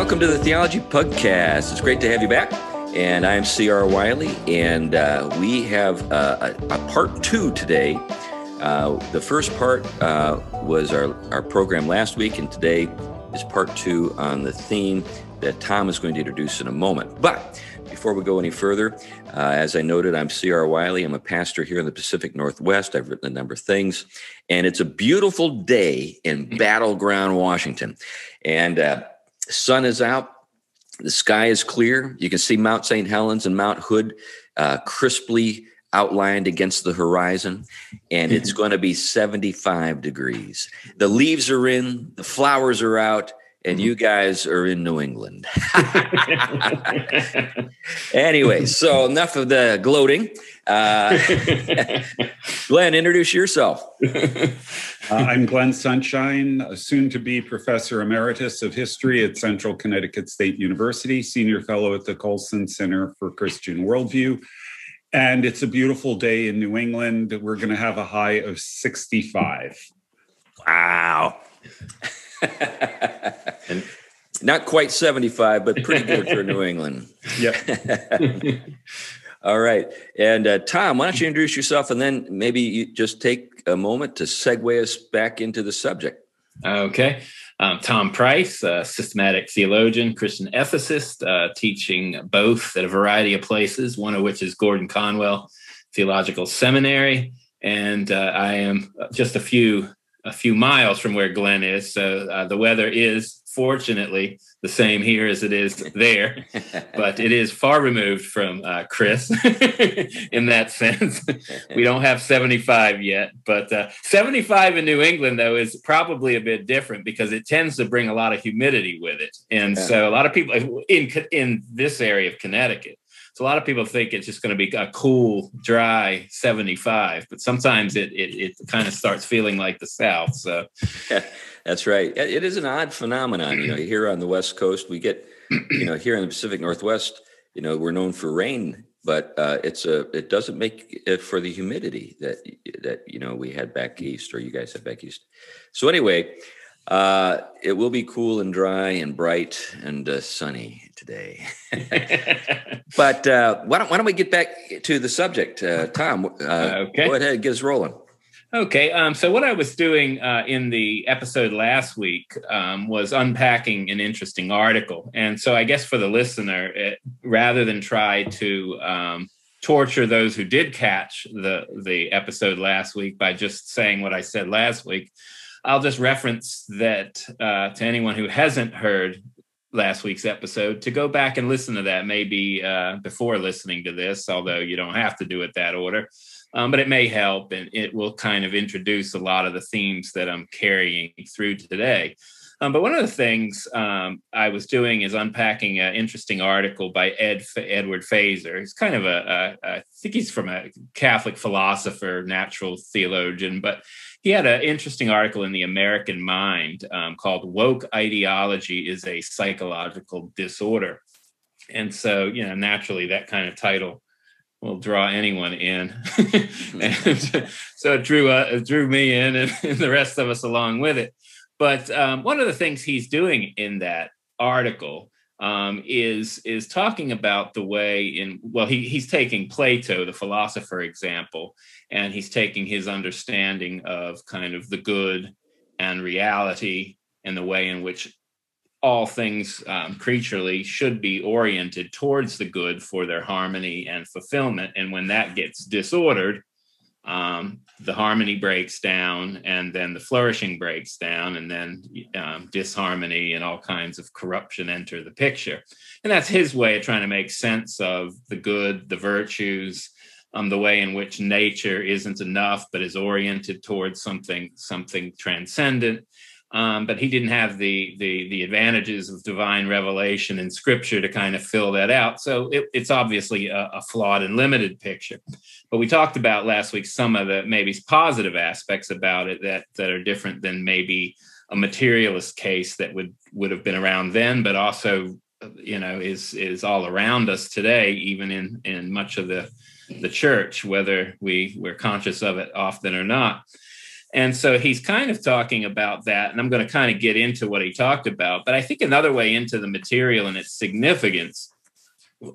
welcome to the Theology Podcast. It's great to have you back. And I'm C.R. Wiley, and uh, we have uh, a, a, part two today. Uh, the first part uh, was our, our program last week, and today is part two on the theme that Tom is going to introduce in a moment. But before we go any further, uh, as I noted, I'm C.R. Wiley. I'm a pastor here in the Pacific Northwest. I've written a number of things, and it's a beautiful day in Battleground, Washington. And sun is out the sky is clear. You can see Mount St. Helens and Mount Hood uh, crisply outlined against the horizon, and it's going to be 75 degrees. The leaves are in, the flowers are out, and you guys are in New England. anyway, so enough of the gloating. Uh, Glenn, introduce yourself. uh, I'm Glenn Sunshine, soon to be professor emeritus of history at Central Connecticut State University, senior fellow at the Colson Center for Christian Worldview. And it's a beautiful day in New England. We're going to have a high of 65. Wow. and not quite 75, but pretty good for New England. Yeah. All right. And uh, Tom, why don't you introduce yourself and then maybe you just take a moment to segue us back into the subject. Okay. Tom Price, systematic theologian, Christian ethicist, uh, teaching both at a variety of places, one of which is Gordon Conwell Theological Seminary. And uh, I am just a few a few miles from where Glenn is. So uh, the weather is fortunately the same here as it is there, but it is far removed from uh, Chris in that sense. we don't have 75 yet, but uh, 75 in New England, though, is probably a bit different because it tends to bring a lot of humidity with it. And so a lot of people in, in this area of Connecticut, so a lot of people think it's just going to be a cool, dry 75, but sometimes it it, it kind of starts feeling like the South. So yeah, that's right. It is an odd phenomenon. You know, here on the West Coast, we get, you know, here in the Pacific Northwest, you know, we're known for rain, but uh, it's a it doesn't make it for the humidity that that you know we had back east or you guys had back east. So anyway, uh, it will be cool and dry and bright and uh, sunny today. but uh, why, don't, why don't we get back to the subject? Uh, Tom, uh, okay. go ahead, get us rolling. Okay. Um, so, what I was doing uh, in the episode last week um, was unpacking an interesting article. And so, I guess for the listener, it, rather than try to um, torture those who did catch the, the episode last week by just saying what I said last week, I'll just reference that uh, to anyone who hasn't heard last week's episode to go back and listen to that maybe uh, before listening to this, although you don't have to do it that order. Um, but it may help and it will kind of introduce a lot of the themes that I'm carrying through today. Um, but one of the things um, I was doing is unpacking an interesting article by Ed Edward Feser. He's kind of a, a, I think he's from a Catholic philosopher, natural theologian, but he had an interesting article in the American Mind um, called "Woke Ideology is a Psychological Disorder," and so you know naturally that kind of title will draw anyone in, and so it drew uh, it drew me in and, and, the rest of us along with it. But um, one of the things he's doing in that article um, is is talking about the way in well he he's taking Plato the philosopher example and he's taking his understanding of kind of the good and reality and the way in which all things um, creaturely should be oriented towards the good for their harmony and fulfillment. And when that gets disordered um, the harmony breaks down and then the flourishing breaks down and then um, disharmony and all kinds of corruption enter the picture. And that's his way of trying to make sense of the good the virtues um, the way in which nature isn't enough but is oriented towards something something transcendent um, but he didn't have the, the the advantages of divine revelation and scripture to kind of fill that out. So it, it's obviously a, a, flawed and limited picture. But we talked about last week some of the maybe positive aspects about it that that are different than maybe a materialist case that would would have been around then, but also you know is is all around us today, even in in much of the the church, whether we we're conscious of it often or not. And so he's kind of talking about that. And I'm going to kind of get into what he talked about. But I think another way into the material and its significance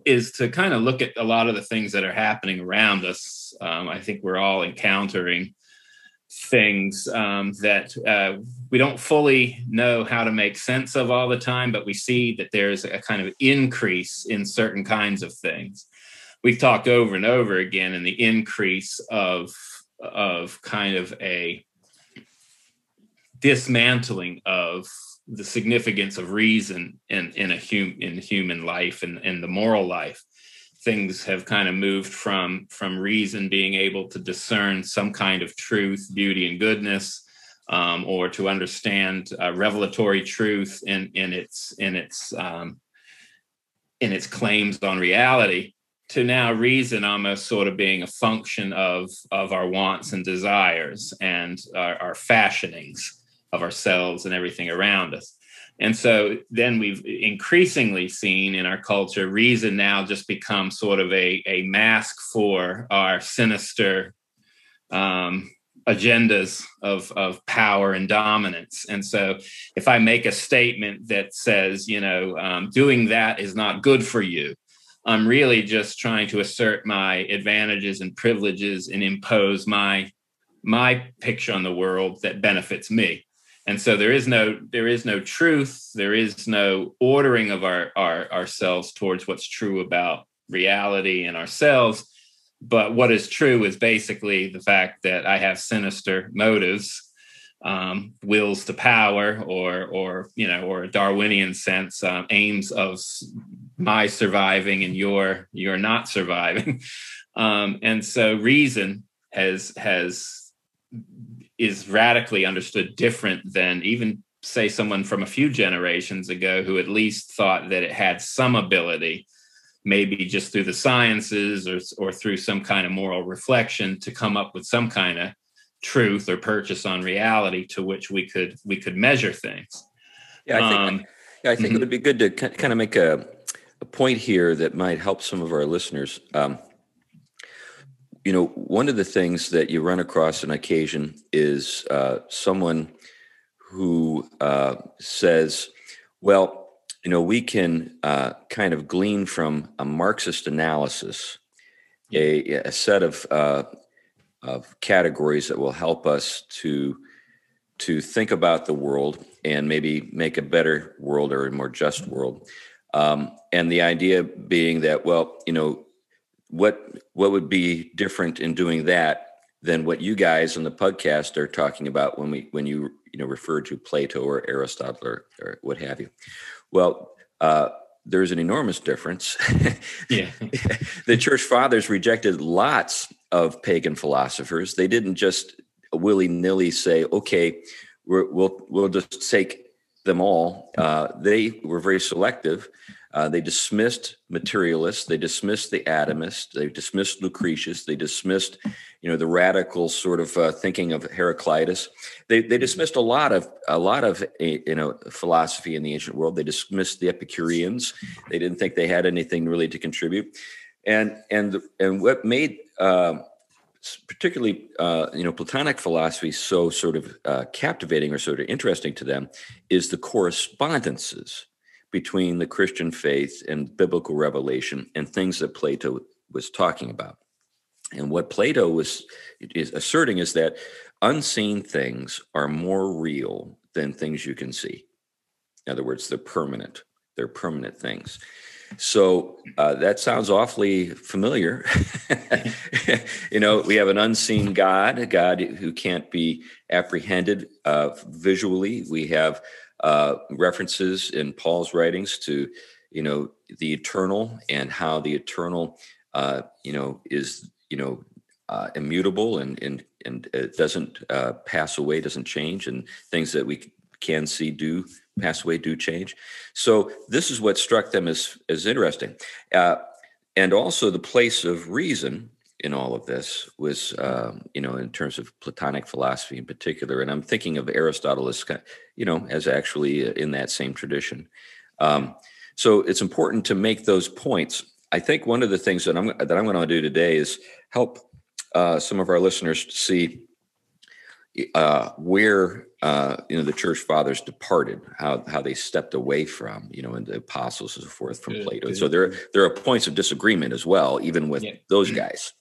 is to kind of look at a lot of the things that are happening around us. Um, I think we're all encountering things um, that uh, we don't fully know how to make sense of all the time, but we see that there's a kind of increase in certain kinds of things. We've talked over and over again in the increase of of kind of a dismantling of the significance of reason in in a hum, in human life and in the moral life. Things have kind of moved from from reason being able to discern some kind of truth beauty and goodness um, or to understand uh, revelatory truth in in its in its um, in its claims on reality to now reason almost sort of being a function of of our wants and desires and our, our fashionings of ourselves and everything around us and so then we've increasingly seen in our culture reason now just become sort of a, a mask for our sinister um, agendas of, of power and dominance. And so if I make a statement that says, you know, um, doing that is not good for you, I'm really just trying to assert my advantages and privileges and impose my my picture on the world that benefits me. And so there is no there is no truth there is no ordering of our, our ourselves towards what's true about reality and ourselves. But what is true is basically the fact that i have sinister motives um, wills to power or or you know or a darwinian sense um, aims of my surviving and your you're not surviving um, and so reason has has is radically understood different than even say someone from a few generations ago who at least thought that it had some ability maybe just through the sciences or, or through some kind of moral reflection to come up with some kind of truth or purchase on reality to which we could we could measure things yeah i think, um, yeah, I think mm-hmm. it would be good to kind of make a point here that might help some of our listeners um, you know, one of the things that you run across on occasion is uh, someone who uh, says, well, you know, we can uh, kind of glean from a Marxist analysis a, a set of, uh, of categories that will help us to to think about the world and maybe make a better world or a more just world. Um, and the idea being that, well, you know, what what would be different in doing that than what you guys on the podcast are talking about when we when you you know refer to Plato or Aristotle or, or what have you? Well, uh, there's an enormous difference. yeah, the church fathers rejected lots of pagan philosophers. They didn't just willy nilly say, "Okay, we will we'll just take them all." Uh, they were very selective. Uh, they dismissed materialists. They dismissed the atomists. They dismissed Lucretius. They dismissed, you know, the radical sort of uh, thinking of Heraclitus. They, they dismissed a lot of a lot of you know philosophy in the ancient world. They dismissed the Epicureans. They didn't think they had anything really to contribute. And and and what made uh, particularly uh, you know Platonic philosophy so sort of uh, captivating or sort of interesting to them is the correspondences between the Christian faith and biblical revelation and things that Plato was talking about. And what Plato was is asserting is that unseen things are more real than things you can see. In other words, they're permanent. They're permanent things. So uh, that sounds awfully familiar. you know, we have an unseen God, a God who can't be apprehended uh, visually. We have uh, references in Paul's writings to, you know, the eternal and how the eternal, uh, you know, is, you know, uh, immutable and and and it doesn't uh, pass away, doesn't change, and things that we can see do pass away, do change. So this is what struck them as as interesting, uh, and also the place of reason in all of this was, um, you know, in terms of Platonic philosophy in particular. And I'm thinking of Aristotle as, you know, as actually in that same tradition. Um, so it's important to make those points. I think one of the things that I'm that I'm going to do today is help uh, some of our listeners see, uh, where uh, you know the church fathers departed, how how they stepped away from you know, and the apostles and so forth from good, Plato. Good. So there there are points of disagreement as well, even with yeah. those mm-hmm. guys.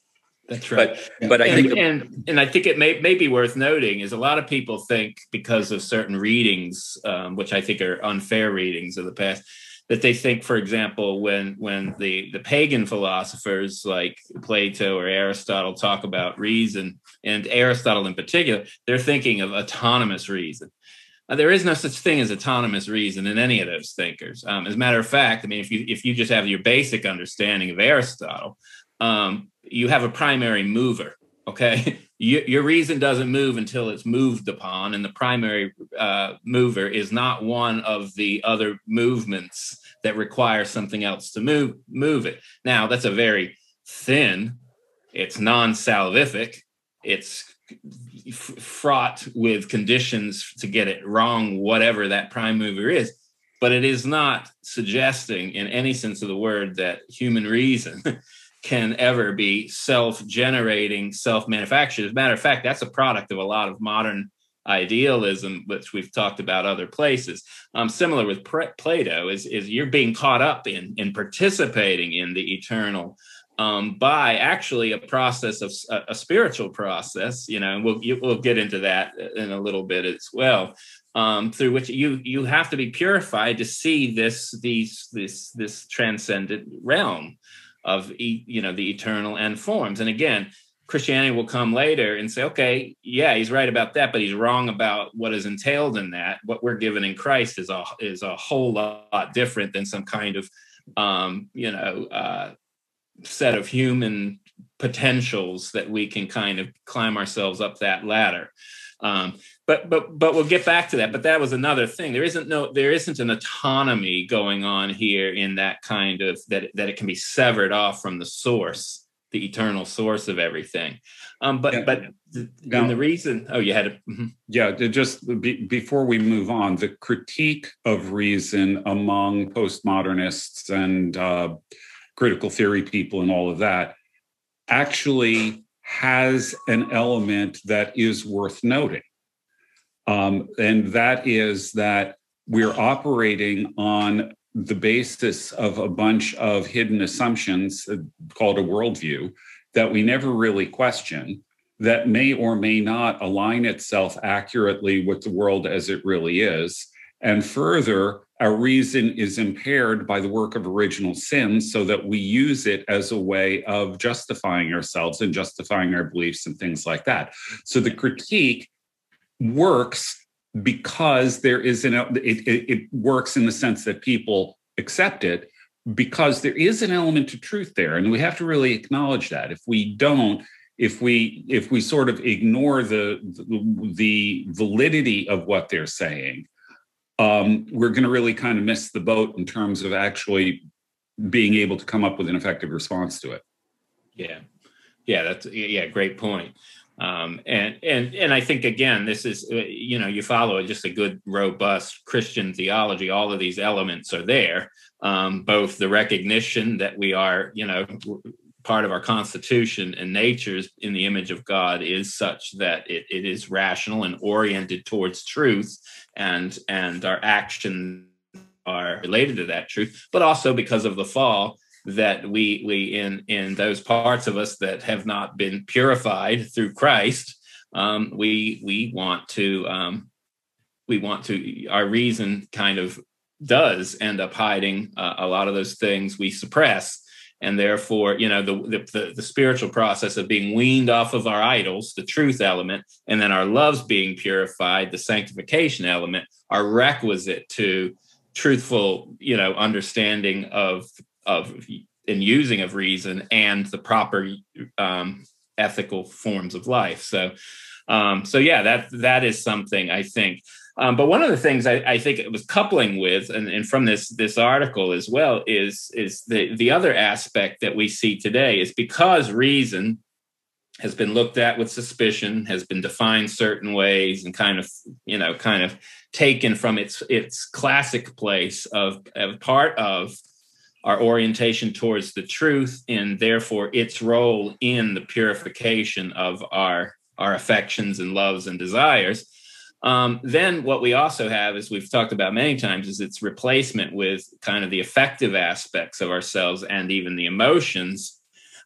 That's right. But, but I and, think, and and I think it may may be worth noting is a lot of people think because of certain readings, um, which I think are unfair readings of the past, that they think, for example, when when the the pagan philosophers like Plato or Aristotle talk about reason, and Aristotle in particular, they're thinking of autonomous reason. There is no such thing as autonomous reason in any of those thinkers. Um, as a matter of fact, I mean, if you if you just have your basic understanding of Aristotle, um, you have a primary mover. Okay, your reason doesn't move until it's moved upon, and the primary uh, mover is not one of the other movements that require something else to move move it. Now, that's a very thin. It's non-salvific. It's fraught with conditions to get it wrong, whatever that prime mover is. But it is not suggesting, in any sense of the word, that human reason can ever be self-generating, self-manufactured. As a matter of fact, that's a product of a lot of modern idealism, which we've talked about other places. Um, similar with Plato, is is you're being caught up in in participating in the eternal um, by actually a process of a, a, spiritual process. You know, and we'll we'll get into that in a little bit as well. Um, through which you you have to be purified to see this these this this transcendent realm of you know the eternal end forms. And again christianity will come later and say okay yeah he's right about that but he's wrong about what is entailed in that. What we're given in christ is a is a whole lot different than some kind of um you know uh set of human potentials that we can kind of climb ourselves up that ladder. Um, but but but we'll get back to that. But that was another thing. There isn't no there isn't an autonomy going on here in that kind of that that it can be severed off from the source, the eternal source of everything. Um, but yeah. but the, now, the reason oh you had mm-hmm. yeah just be, before we move on the critique of reason among postmodernists and uh, critical theory people and all of that actually has an element that is worth noting. Um, and that is that we're operating on the basis of a bunch of hidden assumptions uh, called a worldview that we never really question that may or may not align itself accurately with the world as it really is. And further, our reason is impaired by the work of original sin so that we use it as a way of justifying ourselves and justifying our beliefs and things like that so the critique works because there is an it, it, it works in the sense that people accept it because there is an element of truth there and we have to really acknowledge that if we don't if we if we sort of ignore the the, the validity of what they're saying um, we're going to really kind of miss the boat in terms of actually being able to come up with an effective response to it. Yeah, yeah, that's yeah, great point. Um, and and and I think again, this is uh, you know you follow just a good robust Christian theology. All of these elements are there. Um, both the recognition that we are you know part of our constitution and natures in the image of God is such that it, it is rational and oriented towards truth and and our actions are related to that truth but also because of the fall that we we in in those parts of us that have not been purified through Christ um, we we want to um, we want to our reason kind of does end up hiding uh, a lot of those things we suppress. And therefore you know the, the, the spiritual process of being weaned off of our idols the truth element and then our loves being purified the sanctification element are requisite to truthful you know understanding of of and using of reason and the proper um, ethical forms of life. So um, so yeah that that is something i think. Um, but one of the things I, I, think it was coupling with, and, and, from this this article as well, is is the the other aspect that we see today is because reason has been looked at with suspicion, has been defined certain ways, and kind of you know kind of taken from its its classic place of, of part of our orientation towards the truth, and therefore its role in the purification of our our affections and loves and desires. Um, then what we also have, as we've talked about many times, is its replacement with kind of the affective aspects of ourselves and even the emotions,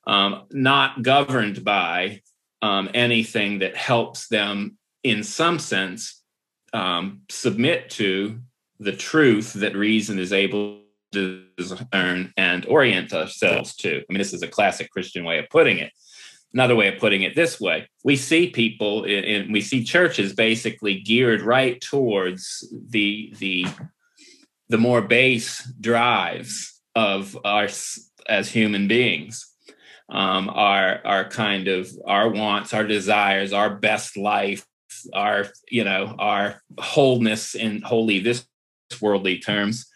um, not governed by um, anything that helps them, in some sense, um, submit to the truth that reason is able discern and orient ourselves to. I mean, this is a classic Christian way of putting it. Another way of putting it this way we see people and we see churches basically geared right towards the the the more base drives of us as human beings. Um, our our kind of our wants our desires our best life our you know our wholeness in wholly this worldly terms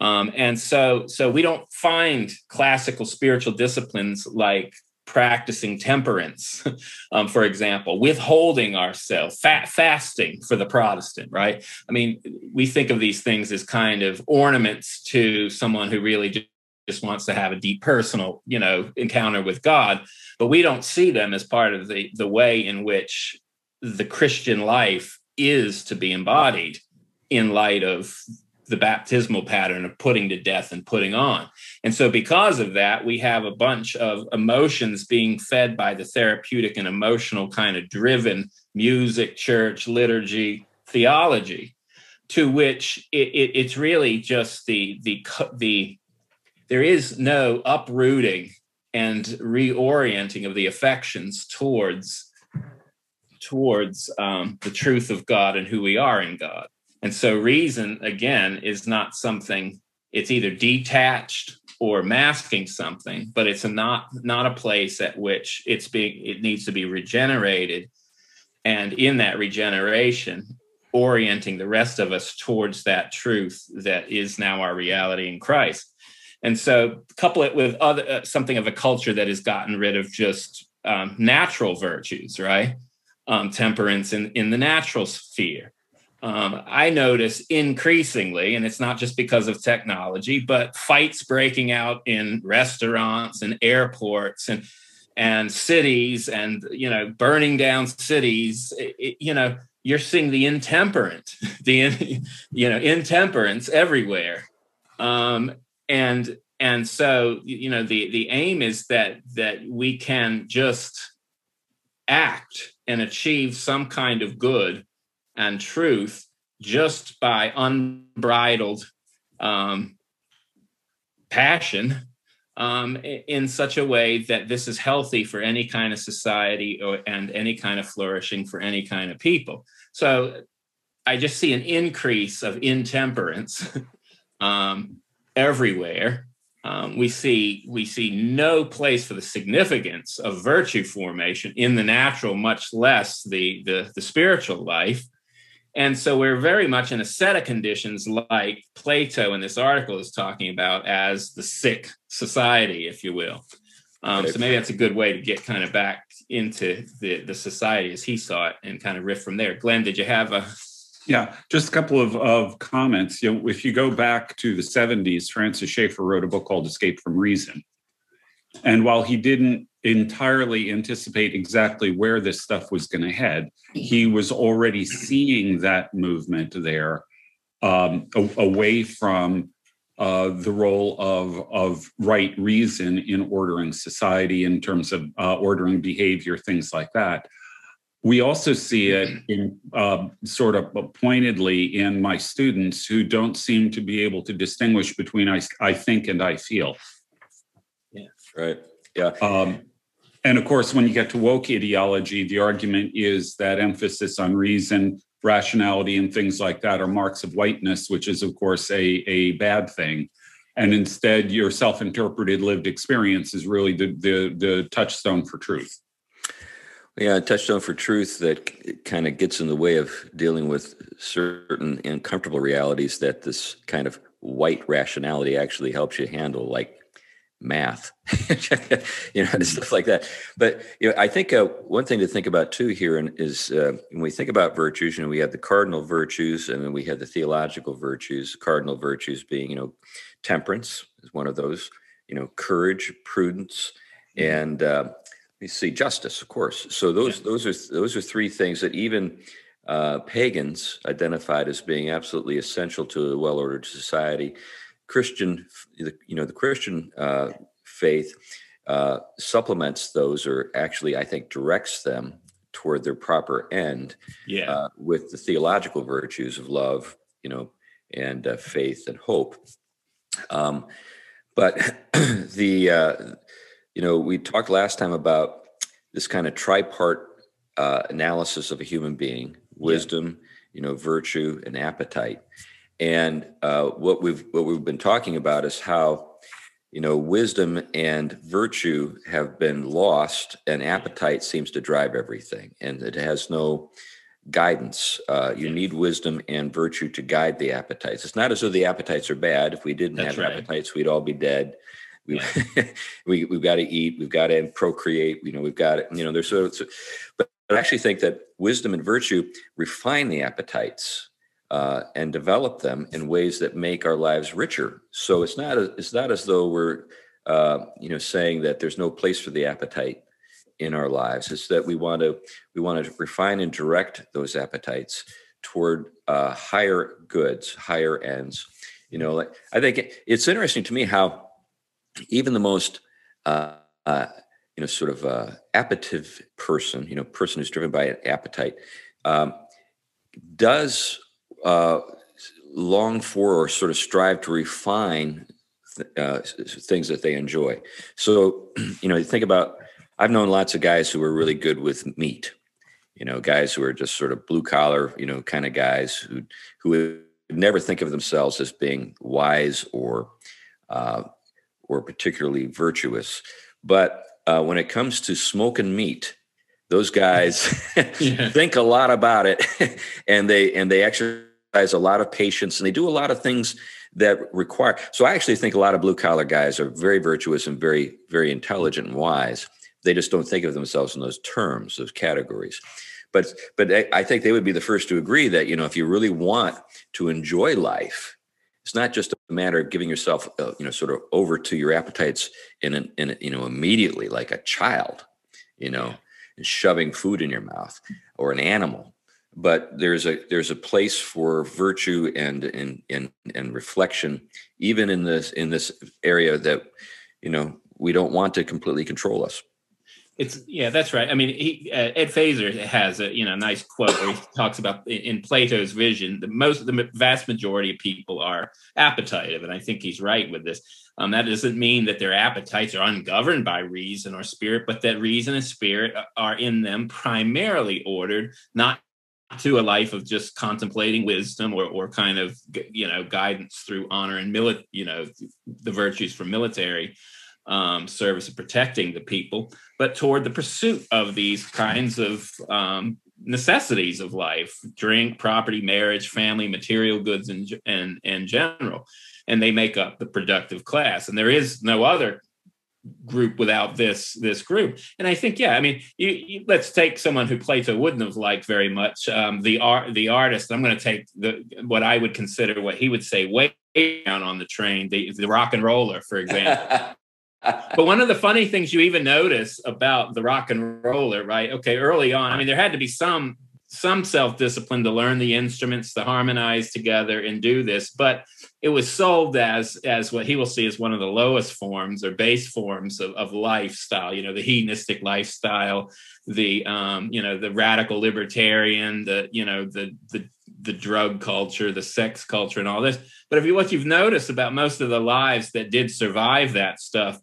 um, and so so we don't find classical spiritual disciplines like practicing temperance, um, for example, withholding ourselves, fasting for the Protestant, right? I mean, we think of these things as kind of ornaments to someone who really just wants to have a deep personal, you know, encounter with God, but we don't see them as part of the the way in which the Christian life is to be embodied in light of the baptismal pattern of putting to death and putting on. And so, because of that, we have a bunch of emotions being fed by the therapeutic and emotional kind of driven music, church, liturgy, theology, to which it, it, it's really just the the the there is no uprooting and reorienting of the affections towards towards um, the truth of God and who we are in God. And so reason, again, is not something, it's either detached or masking something, but it's a not not a place at which it's being it needs to be regenerated. And in that regeneration, orienting the rest of us towards that truth that is now our reality in Christ. And so couple it with other uh, something of a culture that has gotten rid of just um, natural virtues, right? Um, temperance in, in the natural sphere um, I notice increasingly, and it's not just because of technology, but fights breaking out in restaurants and airports and and cities, and you know, burning down cities. It, you know, you're seeing the intemperate, the you know, intemperance everywhere, um, and and so you know, the the aim is that that we can just act and achieve some kind of good and truth just by unbridled um, passion um, in such a way that this is healthy for any kind of society or, and any kind of flourishing for any kind of people. So I just see an increase of intemperance um, everywhere. Um, we see we see no place for the significance of virtue formation in the natural, much less the the, the spiritual life. And so we're very much in a set of conditions like Plato in this article is talking about as the sick society, if you will. Um, so maybe that's a good way to get kind of back into the, the society as he saw it and kind of riff from there. Glenn, did you have a yeah, just a couple of, of comments. You know, if you go back to the 70s, Francis Schaeffer wrote a book called Escape from Reason. And while he didn't entirely anticipate exactly where this stuff was going to head, he was already seeing that movement there um, away from uh, the role of, of right reason in ordering society in terms of uh, ordering behavior, things like that. We also see it in uh, sort of pointedly in my students who don't seem to be able to distinguish between I, I think and I feel. Yeah, right. Yeah. Um, and of course, when you get to woke ideology, the argument is that emphasis on reason, rationality, and things like that are marks of whiteness, which is, of course, a, a bad thing. And instead, your self interpreted lived experience is really the, the, the touchstone for truth. Yeah, touchstone for truth that kind of gets in the way of dealing with certain uncomfortable realities that this kind of white rationality actually helps you handle, like math, you know, and stuff like that. But you know, I think uh, one thing to think about too here is uh, when we think about virtues, you know, we have the cardinal virtues, and then we have the theological virtues. Cardinal virtues being, you know, temperance is one of those. You know, courage, prudence, mm-hmm. and uh, me see justice, of course. So those yeah. those are those are three things that even uh, pagans identified as being absolutely essential to a well-ordered society. Christian, you know, the Christian uh, faith uh, supplements those, or actually, I think, directs them toward their proper end. Yeah. Uh, with the theological virtues of love, you know, and uh, faith and hope. Um, but the uh, you know, we talked last time about this kind of tripart uh, analysis of a human being: wisdom, yeah. you know, virtue, and appetite. And uh, what we've what we've been talking about is how you know wisdom and virtue have been lost, and appetite seems to drive everything, and it has no guidance. Uh, you need wisdom and virtue to guide the appetites. It's not as though the appetites are bad. If we didn't That's have right. appetites, we'd all be dead. We, yeah. we we've got to eat. We've got to procreate. You know, we've got it. You know, there's sort of, but I actually think that wisdom and virtue refine the appetites uh, and develop them in ways that make our lives richer. So it's not a, it's not as though we're uh, you know saying that there's no place for the appetite in our lives. It's that we want to we want to refine and direct those appetites toward uh, higher goods, higher ends. You know, like, I think it's interesting to me how even the most uh, uh, you know sort of uh, appetitive person, you know, person who's driven by an appetite, um, does uh, long for or sort of strive to refine uh, things that they enjoy. So, you know, you think about I've known lots of guys who are really good with meat. You know, guys who are just sort of blue collar, you know, kind of guys who who never think of themselves as being wise or uh, or particularly virtuous. But uh, when it comes to smoking meat, those guys yeah. think a lot about it, and they and they exercise a lot of patience, and they do a lot of things that require. So I actually think a lot of blue collar guys are very virtuous and very very intelligent and wise. They just don't think of themselves in those terms, those categories. But but I think they would be the first to agree that you know if you really want to enjoy life, it's not just a matter of giving yourself uh, you know sort of over to your appetites in an, in you know immediately like a child, you know, and shoving food in your mouth or an animal. But there's a there's a place for virtue and and and, and reflection even in this in this area that you know we don't want to completely control us. It's yeah, that's right. I mean, he, uh, Ed Feser has a you know nice quote where he talks about in Plato's vision, the most the vast majority of people are appetitive, and I think he's right with this. Um, that doesn't mean that their appetites are ungoverned by reason or spirit, but that reason and spirit are in them primarily ordered not to a life of just contemplating wisdom or, or kind of you know guidance through honor and military you know the virtues for military um, service of protecting the people, but toward the pursuit of these kinds of um, necessities of life drink, property, marriage, family, material goods, and, and, and general. And they make up the productive class. And there is no other group without this this group. And i think yeah i mean you, you, let's take someone who plato wouldn't have liked very much um, the art the artist. I'm going to take the what i would consider what he would say way down on the train the, the rock and roller for example. But one of the funny things you even notice about the rock and roller, right? Okay, early on, I mean, there had to be some some self discipline to learn the instruments, to harmonize together and do this, but it was sold as as what he will see as one of the lowest forms or base forms of, of lifestyle. You know, the hedonistic lifestyle, the um, you know the radical libertarian, the you know the the the drug culture, the sex culture, and all this. But if you what you've noticed about most of the lives that did survive that stuff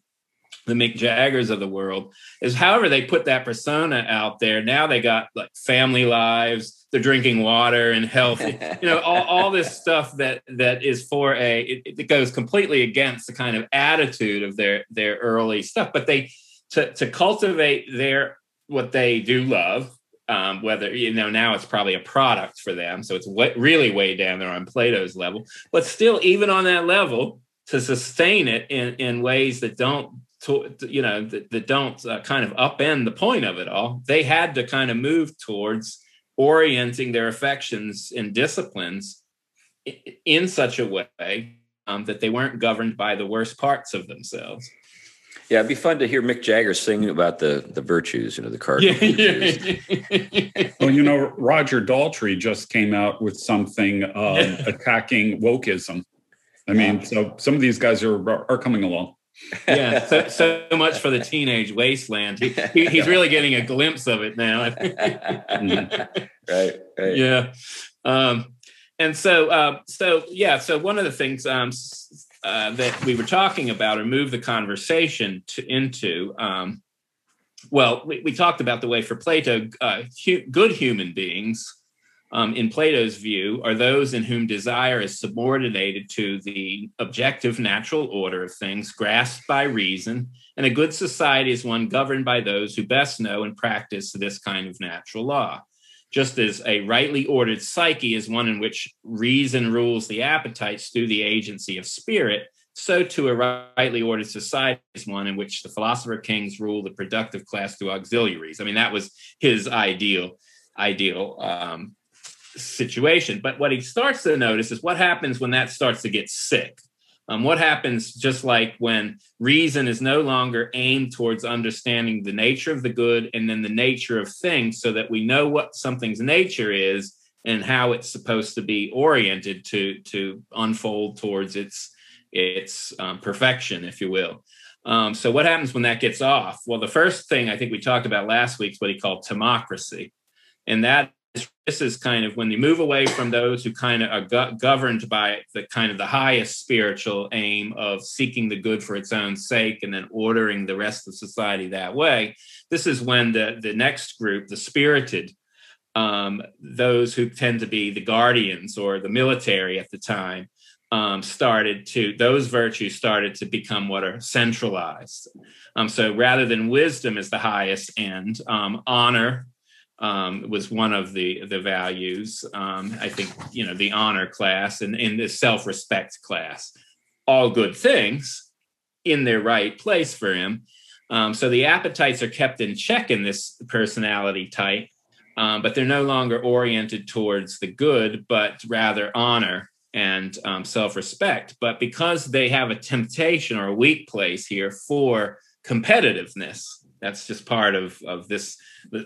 the Mick Jaggers of the world is however they put that persona out there. Now they got like family lives, they're drinking water and healthy, you know, all, all this stuff that that is for a it, it, goes completely against the kind of attitude of their their early stuff. But they to to cultivate their what they do love, um, whether you know now it's probably a product for them, so it's w- really way down there on Plato's level. But still, even on that level, to sustain it in in ways that don't to, you know that, that don't uh, kind of upend the point of it all they had to kind of move towards orienting their affections and disciplines in such a way um, that they weren't governed by the worst parts of themselves Yeah, it'd be fun to hear Mick Jagger sing about the the virtues, you know, the cardinal. Yeah. well, you know, Roger Daltrey just came out with something um, attacking wokeism. I mean, so some of these guys are are coming along. Yeah, so, so much for the teenage wasteland. He, he, he's really getting a glimpse of it now. right, right. Yeah. Um, and so, uh, so yeah, so one of the things um, uh, that we were talking about or move the conversation to, into um, well we, we, talked about the way for plato uh, hu- good human beings um, in plato's view are those in whom desire is subordinated to the objective natural order of things grasped by reason and a good society is one governed by those who best know and practice this kind of natural law just as a rightly ordered psyche is one in which reason rules the appetites through the agency of spirit, so too a rightly ordered society is one in which the philosopher kings rule the productive class through auxiliaries. I mean, that was his ideal ideal um, situation. But what he starts to notice is what happens when that starts to get sick. Um, what happens just like when reason is no longer aimed towards understanding the nature of the good and then the nature of things so that we know what something's nature is and how it's supposed to be oriented to to unfold towards its its um, perfection if you will um, so what happens when that gets off well the first thing i think we talked about last week is what he called timocracy and that this is kind of when you move away from those who kind of are go- governed by the kind of the highest spiritual aim of seeking the good for its own sake and then ordering the rest of society that way. This is when the the next group the spirited um, those who tend to be the guardians or the military at the time um, started to those virtues started to become what are centralized. Um, so rather than wisdom as the highest end um, honor um, was one of the the values. Um, I think you know the honor class and in the self respect class, all good things in their right place for him. Um, so the appetites are kept in check in this personality type, um, but they're no longer oriented towards the good, but rather honor and um, self respect. But because they have a temptation or a weak place here for competitiveness, that's just part of of this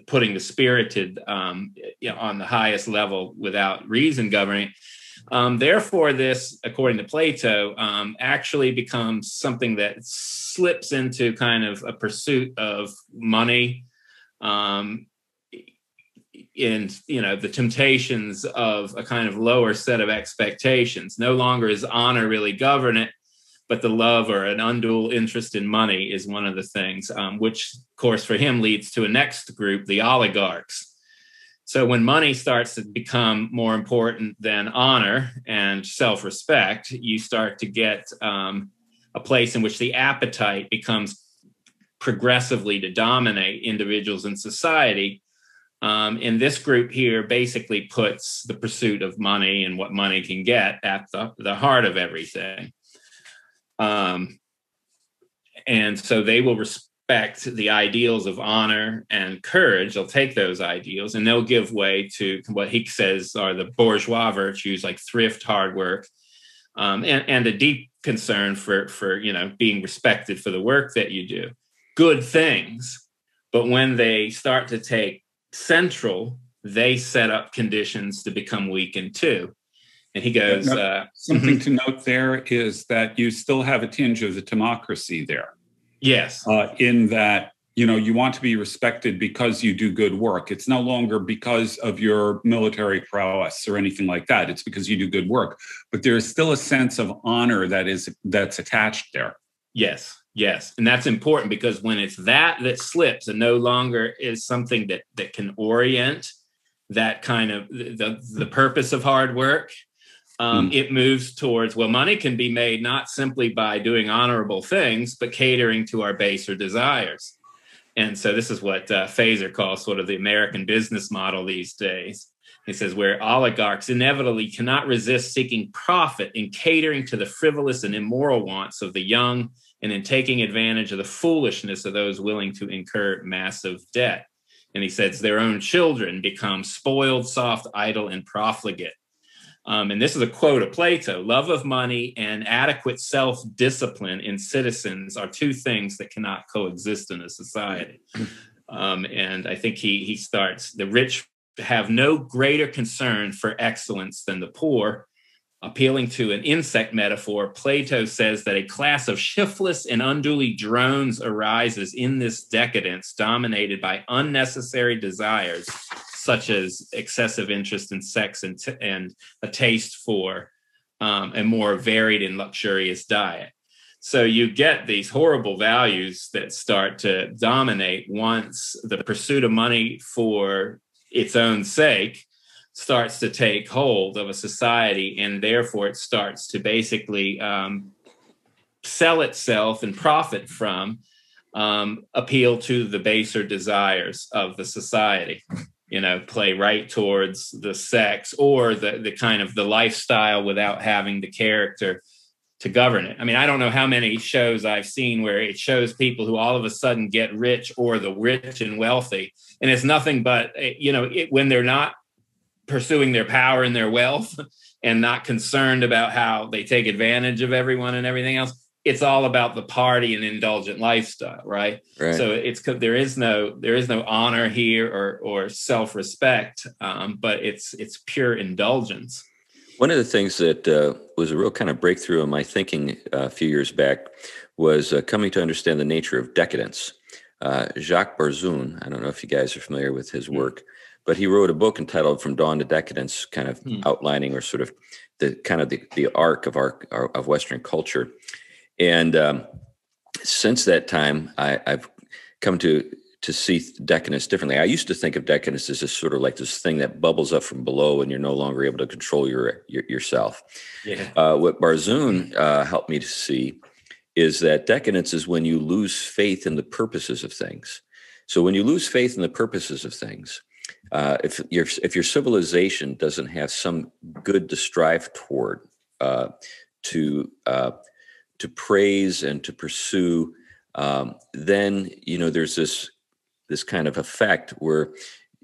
putting the spirited um, you know, on the highest level without reason governing. Um, therefore, this, according to Plato, um, actually becomes something that slips into kind of a pursuit of money, um, in you know the temptations of a kind of lower set of expectations. No longer is honor really govern it, but the love or an undue interest in money is one of the things, um, which, of course, for him leads to a next group, the oligarchs. So when money starts to become more important than honor and self respect, you start to get um, a place in which the appetite becomes progressively to dominate individuals in society. Um, and this group here basically puts the pursuit of money and what money can get at the, the heart of everything. Um, and so they will respect the ideals of honor and courage. They'll take those ideals and they'll give way to what he says are the bourgeois virtues like thrift, hard work, um, and, and a deep concern for, for you know being respected for the work that you do. Good things, but when they start to take central, they set up conditions to become weakened too. And he goes, uh, something mm-hmm. to note there is that you still have a tinge of the timocracy there. Yes. Uh, in that, you know, you want to be respected because you do good work. It's no longer because of your military prowess or anything like that. It's because you do good work. But there's still a sense of honor that is that's attached there. Yes. Yes, and that's important because when it's that that slips and no longer is something that that can orient that kind of the the purpose of hard work, um, mm. it moves towards well money can be made not simply by doing honorable things but catering to our baser desires. And so this is what uh, Feser calls sort of the american business model these days. He says where oligarchs inevitably cannot resist seeking profit in catering to the frivolous and immoral wants of the young and in taking advantage of the foolishness of those willing to incur massive debt. And he says their own children become spoiled soft idle and profligate Um, and this is a quote of Plato love of money and adequate self discipline in citizens are two things that cannot coexist in a society. Um, and I think he, he starts the rich have no greater concern for excellence than the poor. Appealing to an insect metaphor, Plato says that a class of shiftless and unduly drones arises in this decadence, dominated by unnecessary desires such as excessive interest in sex and, t- and a taste for um, a more varied and luxurious diet. So you get these horrible values that start to dominate once the pursuit of money for its own sake starts to take hold of a society, and therefore it starts to basically um, sell itself and profit from um, appeal to the baser desires of the society you know play right towards the sex or the the kind of the lifestyle without having the character to govern it. I mean, I don't know how many shows I've seen where it shows people who all of a sudden get rich or the rich and wealthy, and it's nothing but eh, you know it, when they're not pursuing their power and their wealth and not concerned about how they take advantage of everyone and everything else it's all about the party and indulgent lifestyle, right? right. So it's there is no there is no honor here or or self respect, um, but it's it's pure indulgence. One of the things that uh, was a real kind of breakthrough in my thinking uh, a few years back was uh, coming to understand the nature of decadence. Uh, Jacques Barzun, I don't know if you guys are familiar with his hmm. work, but he wrote a book entitled "From Dawn to Decadence," kind of mm. outlining or sort of the kind of the, the arc of our, our of Western culture and um, since that time, I, have come to to see decadence differently. I used to think of decadence as just sort of like this thing that bubbles up from below, and you're no longer able to control your, your yourself. Yeah. Uh, what Barzun uh, helped me to see is that decadence is when you lose faith in the purposes of things. So when you lose faith in the purposes of things, uh, if your if your civilization doesn't have some good to strive toward, uh, to uh, to praise and to pursue, um, then you know there's this this kind of effect where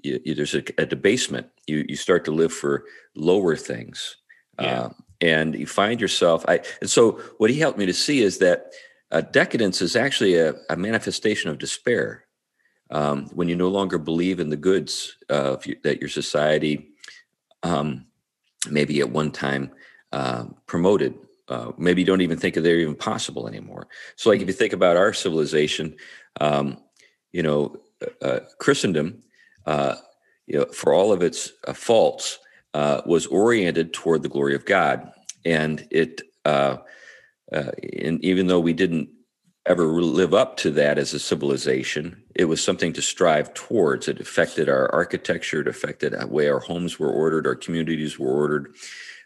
you, you, there's a, a, debasement. You you start to live for lower things, yeah. uh, and you find yourself. I and so what he helped me to see is that uh, decadence is actually a, a manifestation of despair. Um, when you no longer believe in the goods uh, that your society um, maybe at one time uh, promoted uh, maybe you don't even think they're even possible anymore. So, like if you think about our civilization, um, you know, uh, uh, Christendom, uh, you know, for all of its faults, was oriented toward the glory of God, and it, and even though we didn't ever live up to that as a civilization, it was something to strive towards. It affected our architecture, it affected the way our homes were ordered, our communities were ordered.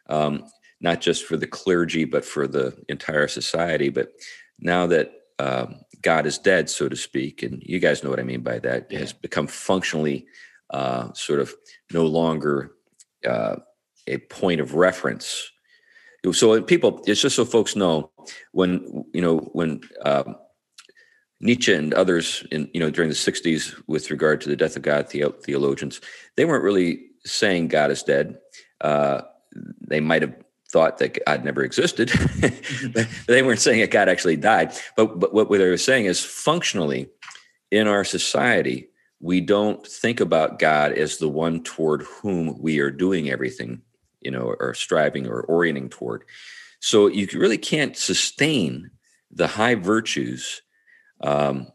Um, not just for the clergy, but for the entire society. But now that um, God is dead, so to speak, and you guys know what I mean by that, yeah. has become functionally uh, sort of no longer uh, a point of reference. So people, it's just so folks know when you know when um, Nietzsche and others in you know during the '60s, with regard to the death of God, the theologians, they weren't really saying God is dead. Uh, they might have thought that God never existed. they weren't saying that God actually died. But, but what they were saying is functionally in our society, we don't think about God as the one toward whom we are doing everything, you know, are striving or orienting toward. So you really can't sustain the high virtues, um,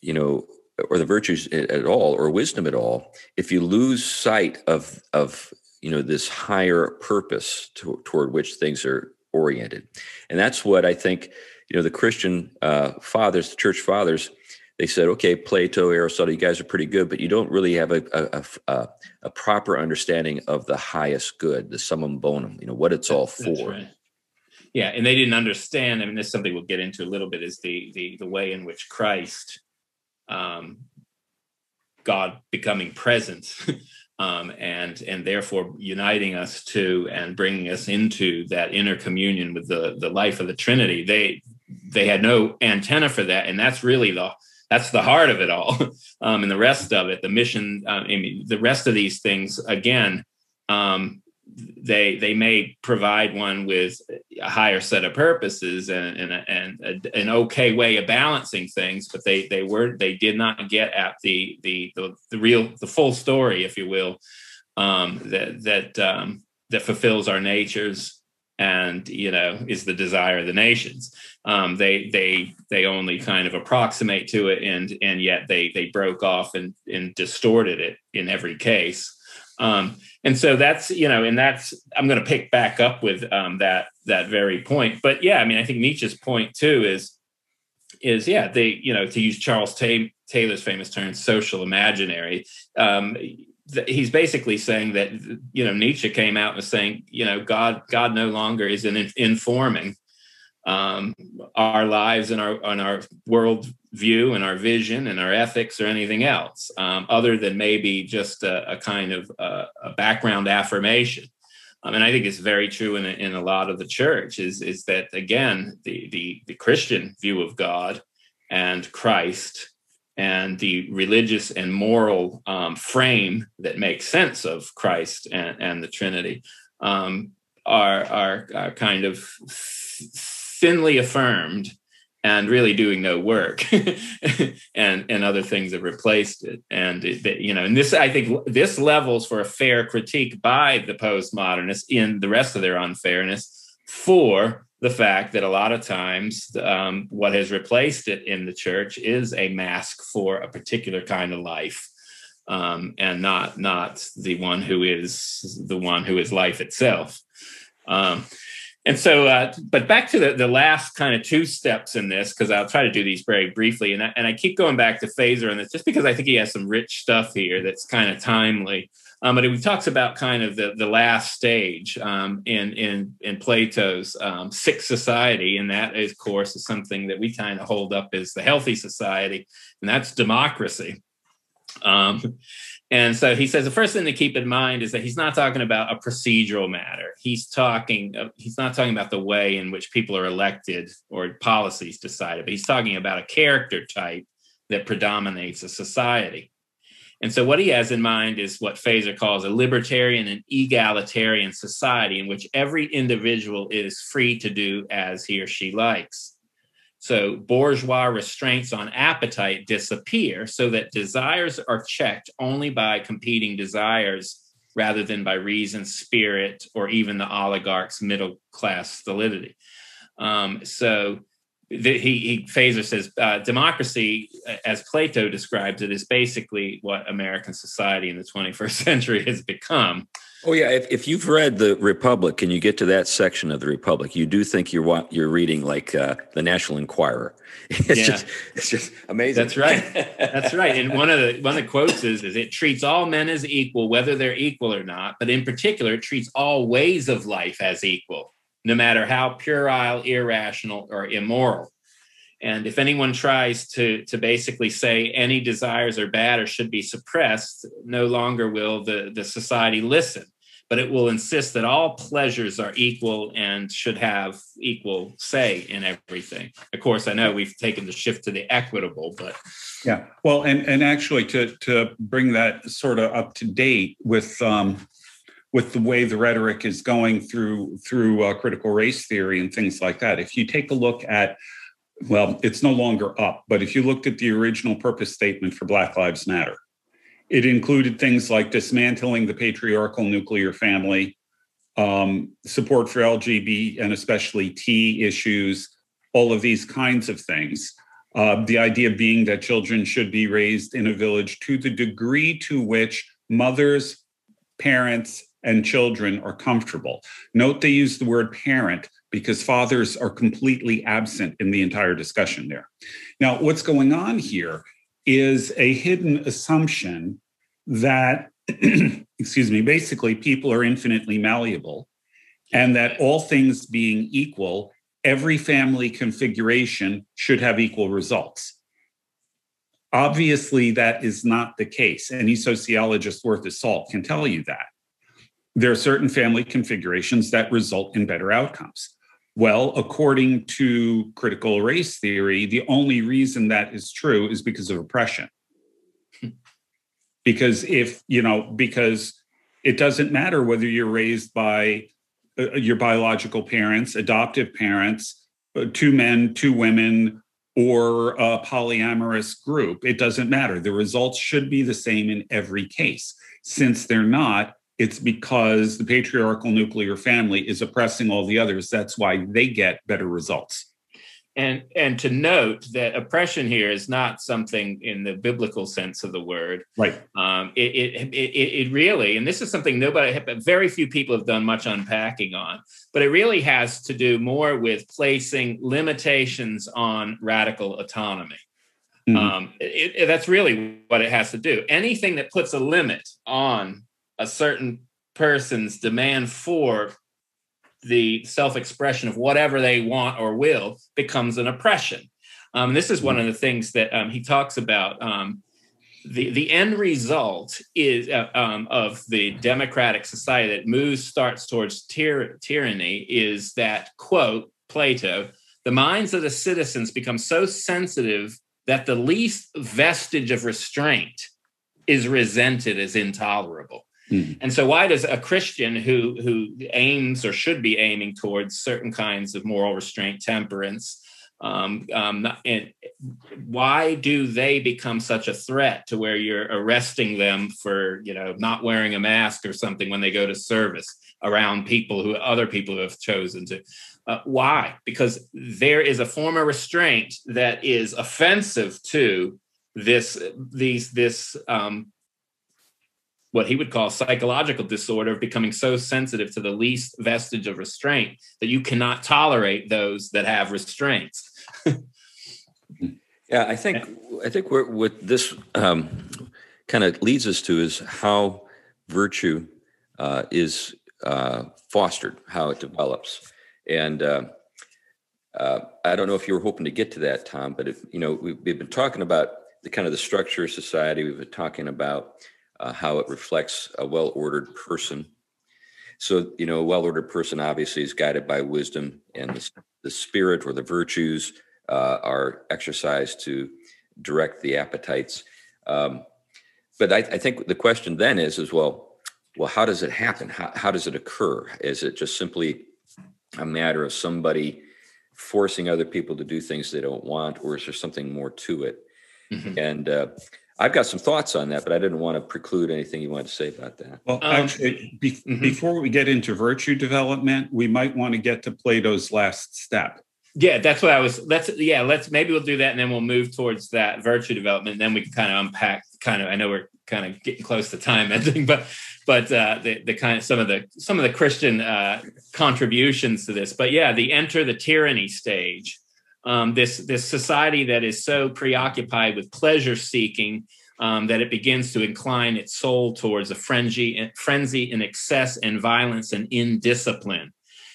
you know, or the virtues at all, or wisdom at all, if you lose sight of of you know this higher purpose to, toward which things are oriented and that's what i think you know the christian uh, fathers the church fathers they said okay plato aristotle you guys are pretty good but you don't really have a, a, a, a proper understanding of the highest good the summum bonum you know what it's all for right. yeah and they didn't understand i mean this is something we'll get into a little bit is the the, the way in which christ um, god becoming present um, and and therefore uniting us to and bringing us into that inner communion with the the life of the Trinity. They they had no antenna for that, and that's really the that's the heart of it all. um, and the rest of it, the mission, uh, I mean, the rest of these things, again, um, they they may provide one with a higher set of purposes and and, and an okay way of balancing things, but they they were they did not get at the the the, the real the full story, if you will, um, that that um, that fulfills our natures and you know is the desire of the nations. Um, they they they only kind of approximate to it, and and yet they they broke off and and distorted it in every case. Um, and so that's you know, and that's I'm going to pick back up with um, that that very point. But yeah, I mean, I think Nietzsche's point too is is yeah, they you know to use Charles Taylor's famous term, social imaginary. Um, he's basically saying that you know Nietzsche came out and saying you know God God no longer is in, informing um, our lives and our on our world view and our vision and our ethics or anything else um, other than maybe just a, a kind of uh, a background affirmation. Um, and I think it's very true in a, in a lot of the church is is that again the the, the Christian view of God and Christ and the religious and moral um, frame that makes sense of Christ and, and the Trinity um, are, are, are kind of thinly affirmed and really doing no work and and other things have replaced it. And it, you know and this i think this levels for a fair critique by the postmodernists in the rest of their unfairness for the fact that a lot of times um, what has replaced it in the church is a mask for a particular kind of life um, and not not the one who is the one who is life itself. Um, and so uh, but back to the, the last kind of two steps in this because i'll try to do these very briefly and I, and I keep going back to Feser on this just because i think he has some rich stuff here that's kind of timely um, but he talks about kind of the, the last stage um, in, in, in Plato's um, sixth society. And that, of course, is something that we kind of hold up as the healthy society, and that's democracy. Um, and so he says the first thing to keep in mind is that he's not talking about a procedural matter. He's talking uh, he's not talking about the way in which people are elected or policies decided, but he's talking about a character type that predominates a society. And so, what he has in mind is what Feser calls a libertarian and egalitarian society in which every individual is free to do as he or she likes. So, bourgeois restraints on appetite disappear so that desires are checked only by competing desires rather than by reason, spirit, or even the oligarch's middle class solidity. Um, so, the, he, he Feser says uh, democracy, as Plato describes it, is basically what American society in the 21st century has become. Oh yeah, if, if you've read the Republic and you get to that section of the Republic, you do think you're you're reading like uh, the National Enquirer. It's yeah. just it's just amazing. That's right. That's right. And one of the one of the quotes is, is it treats all men as equal, whether they're equal or not, but in particular, it treats all ways of life as equal no matter how puerile, irrational, or immoral. And if anyone tries to, to basically say any desires are bad or should be suppressed, no longer will the, the society listen, but it will insist that all pleasures are equal and should have equal say in everything. Of course, I know we've taken the shift to the equitable, but yeah. Well, and and actually to to bring that sort of up to date with um, with the way the rhetoric is going through through uh, critical race theory and things like that. If you take a look at well, it's no longer up, but if you looked at the original purpose statement for Black Lives Matter, it included things like dismantling the patriarchal nuclear family, um, support for LGBT and especially T issues, all of these kinds of things. Uh, the idea being that children should be raised in a village to the degree to which mothers, parents, and children are comfortable. Note they use the word parent because fathers are completely absent in the entire discussion there. Now, what's going on here is a hidden assumption that, excuse me, basically people are infinitely malleable and that all things being equal, every family configuration should have equal results. Obviously, that is not the case. Any sociologist worth his salt can tell you that there are certain family configurations that result in better outcomes. Well, according to critical race theory, the only reason that is true is because of oppression. because if, you know, because it doesn't matter whether you're raised by uh, your biological parents, adoptive parents, uh, two men, two women, or a polyamorous group. It doesn't matter. The results should be the same in every case. Since they're not, it's because the patriarchal nuclear family is oppressing all the others. That's why they get better results. And and to note that oppression here is not something in the biblical sense of the word. Right. Um, it, it, it, it really and this is something nobody very few people have done much unpacking on but it really has to do more with placing limitations on radical autonomy. Mm-hmm. um, it, that's really what it has to do. Anything that puts a limit on a certain person's demand for the self expression of whatever they want or will becomes an oppression. Um, this is one of the things that um, he talks about. Um, the, the end result is uh, um, of the democratic society that moves starts towards tyr- tyranny is that quote Plato the minds of the citizens become so sensitive that the least vestige of restraint is resented as intolerable Mm. And so, why does a Christian who who aims or should be aiming towards certain kinds of moral restraint, temperance, um, um, and why do they become such a threat to where you're arresting them for you know not wearing a mask or something when they go to service around people who other people have chosen to? Uh, why? Because there is a form of restraint that is offensive to this these this um, what he would call psychological disorder of becoming so sensitive to the least vestige of restraint that you cannot tolerate those that have restraints. yeah, I think I think what this um, kind of leads us to is how virtue uh, is uh, fostered, how it develops, and. Uh, uh, I don't know if you were hoping to get to that, Tom, but if, you know we've, we've been talking about the kind of the structure of society. We've been talking about uh, how it reflects a well ordered person. So, you know, a well ordered person obviously is guided by wisdom, and the, the spirit or the virtues uh, are exercised to direct the appetites. Um, but I, I, think the question then is, is well, well, how does it happen? How, how does it occur? Is it just simply a matter of somebody forcing other people to do things they don't want, or is there something more to it? Mm-hmm. And uh, I've got some thoughts on that, but I didn't want to preclude anything you wanted to say about that. Well, um, actually, be, mm-hmm. before we get into virtue development, we might want to get to Plato's last step. Yeah, that's what I was. Let's yeah, let's maybe we'll do that, and then we'll move towards that virtue development. And then we can kind of unpack. Kind of, I know we're kind of getting close to time ending, but but uh, the the kind of some of the some of the Christian uh, contributions to this. But yeah, the enter the tyranny stage um, this this society that is so preoccupied with pleasure seeking um, that it begins to incline its soul towards a frenzy, frenzy in excess and violence and indiscipline.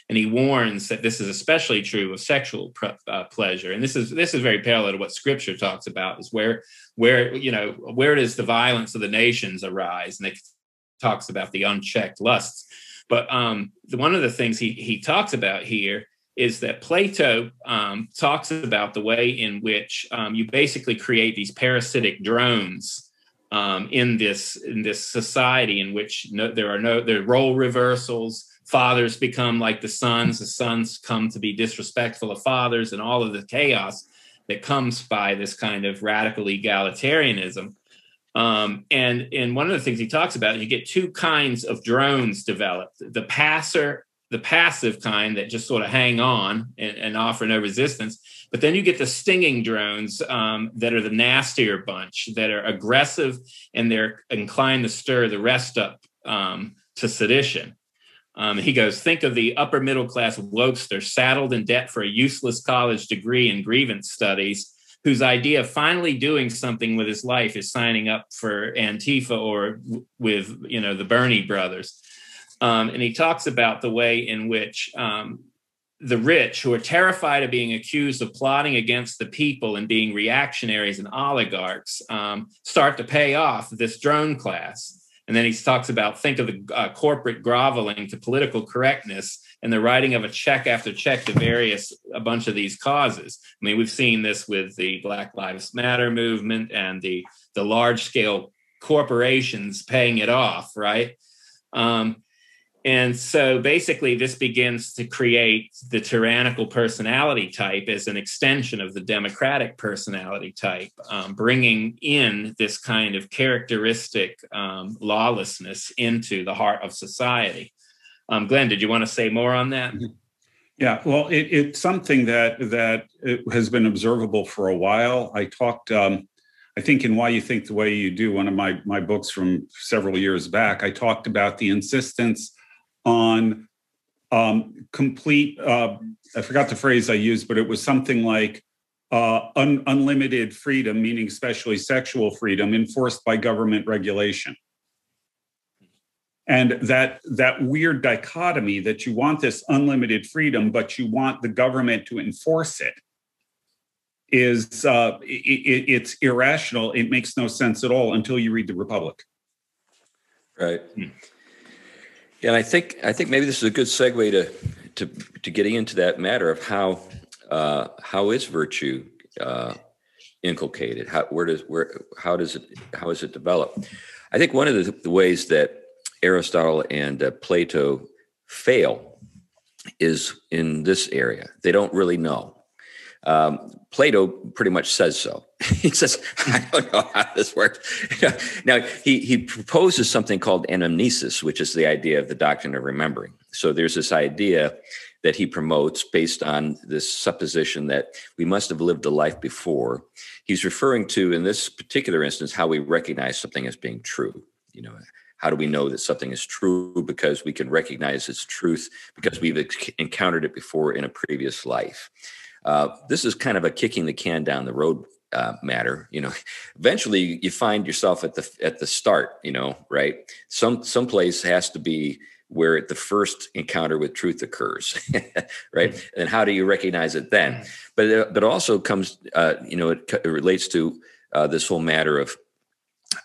And he warns that this is especially true of sexual uh, pleasure. And this is this is very parallel to what Scripture talks about. Is where where you know where does the violence of the nations arise? And it talks about the unchecked lusts. But um, the, one of the things he he talks about here is that Plato um, talks about the way in which um, you basically create these parasitic drones um, in this in this society in which no, there are no there are role reversals. Fathers become like the sons. The sons come to be disrespectful of fathers, and all of the chaos that comes by this kind of radical egalitarianism. Um, and and one of the things he talks about, you get two kinds of drones developed: the passer the passive kind that just sort of hang on and, and offer no resistance. But then you get the stinging drones um, that are the nastier bunch, that are aggressive and they're inclined to stir the rest up um, to sedition. Um, he goes, think of the upper middle class wokester saddled in debt for a useless college degree in grievance studies, whose idea of finally doing something with his life is signing up for Antifa or with, you know, the Bernie brothers. Um, and he talks about the way in which um, the rich, who are terrified of being accused of plotting against the people and being reactionaries and oligarchs, um, start to pay off this drone class. And then he talks about think of the uh, corporate groveling to political correctness and the writing of a check after check to various a bunch of these causes. I mean, we've seen this with the Black Lives Matter movement and the the large scale corporations paying it off, right? Um, and so basically, this begins to create the tyrannical personality type as an extension of the democratic personality type, um, bringing in this kind of characteristic um, lawlessness into the heart of society. Um, Glenn, did you want to say more on that? Mm-hmm. Yeah, well, it, it's something that that has been observable for a while. I talked, um, I think, in Why You Think the Way You Do, one of my my books from several years back. I talked about the insistence on um, complete. Uh, I forgot the phrase I used, but it was something like uh, un- unlimited freedom, meaning especially sexual freedom, enforced by government regulation and that that weird dichotomy that you want this unlimited freedom but you want the government to enforce it is uh, it, it's irrational it makes no sense at all until you read the republic right hmm. And i think i think maybe this is a good segue to to to getting into that matter of how uh, how is virtue uh, inculcated how where does where how does it how is it developed i think one of the, the ways that Aristotle and uh, Plato fail is in this area. They don't really know. Um, Plato pretty much says so. he says, I don't know how this works. now, he, he proposes something called anamnesis, which is the idea of the doctrine of remembering. So there's this idea that he promotes based on this supposition that we must have lived a life before. He's referring to, in this particular instance, how we recognize something as being true. You know, how do we know that something is true? Because we can recognize its truth because we've encountered it before in a previous life. Uh, this is kind of a kicking the can down the road uh, matter. You know, eventually you find yourself at the at the start. You know, right? Some some place has to be where the first encounter with truth occurs, right? Mm-hmm. And how do you recognize it then? But it, uh, but also comes, uh, you know, it, it relates to uh, this whole matter of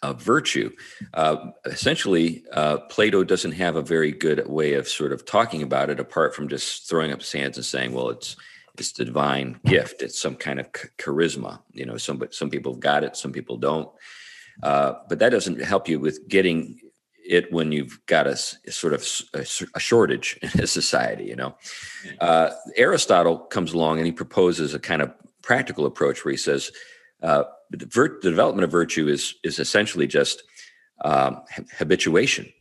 of virtue. Uh, essentially, uh, Plato doesn't have a very good way of sort of talking about it, apart from just throwing up his hands and saying, "Well, it's it's the divine gift. It's some kind of charisma." You know, some some people have got it, some people don't. Uh, but that doesn't help you with getting it when you've got a, a sort of a, a, shortage in a society. You know, uh, Aristotle comes along and he proposes a kind of practical approach where he says uh, the, the, development of virtue is is essentially just um, habituation.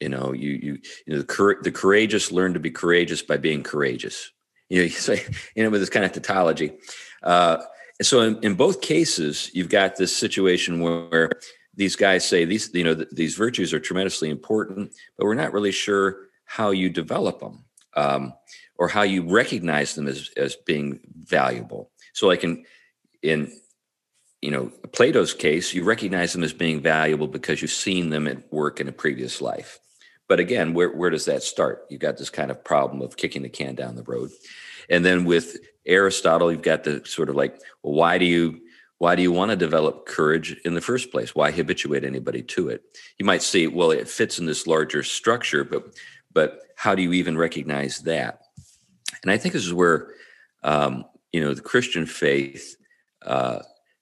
You know, you you, you know the, the courageous learn to be courageous by being courageous. You know, you say you know with this kind of tautology. Uh, so in, in both cases, you've got this situation where, where these guys say these you know th- these virtues are tremendously important, but we're not really sure how you develop them um, or how you recognize them as as being valuable. So like in in you know, Plato's case, you recognize them as being valuable because you've seen them at work in a previous life. But again, where, where does that start? You've got this kind of problem of kicking the can down the road. And then with Aristotle, you've got the sort of like, well, why do you why do you want to develop courage in the first place? Why habituate anybody to it? You might say, well, it fits in this larger structure, but but how do you even recognize that? And I think this is where um, you know the Christian faith uh,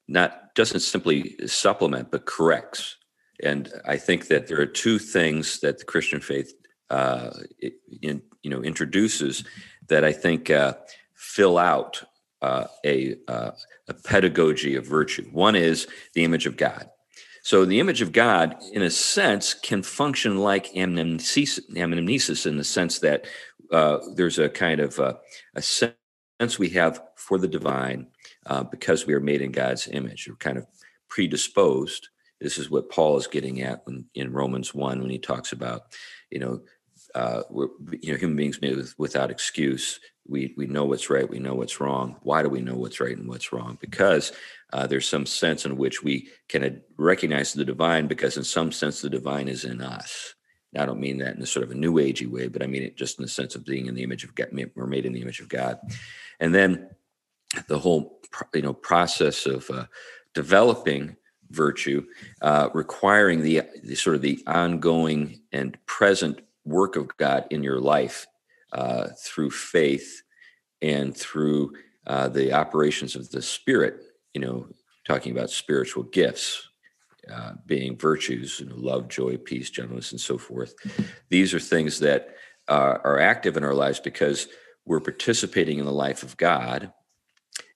not doesn't simply supplement but corrects and i think that there are two things that the christian faith uh, in, you know introduces that i think uh, fill out uh, a, uh, a pedagogy of virtue one is the image of god so the image of god in a sense can function like anamnesis in the sense that uh, there's a kind of uh, a sense we have for the divine uh, because we are made in God's image. We're kind of predisposed. This is what Paul is getting at when, in Romans 1 when he talks about, you know, uh, we're, you know, human beings made with, without excuse. We we know what's right. We know what's wrong. Why do we know what's right and what's wrong? Because uh, there's some sense in which we can recognize the divine. Because in some sense, the divine is in us. Now, I don't mean that in a sort of a new agey way, but I mean it just in the sense of being in the image of God. We're made in the image of God, and then the whole you know process of uh, developing virtue, uh, requiring the, the, sort of the ongoing and present work of God in your life uh, through faith and through uh, the operations of the Spirit. You know, talking about spiritual gifts uh, being virtues, you know, love, joy, peace, gentleness, and so forth. These are things that uh, are active in our lives because we're participating in the life of God,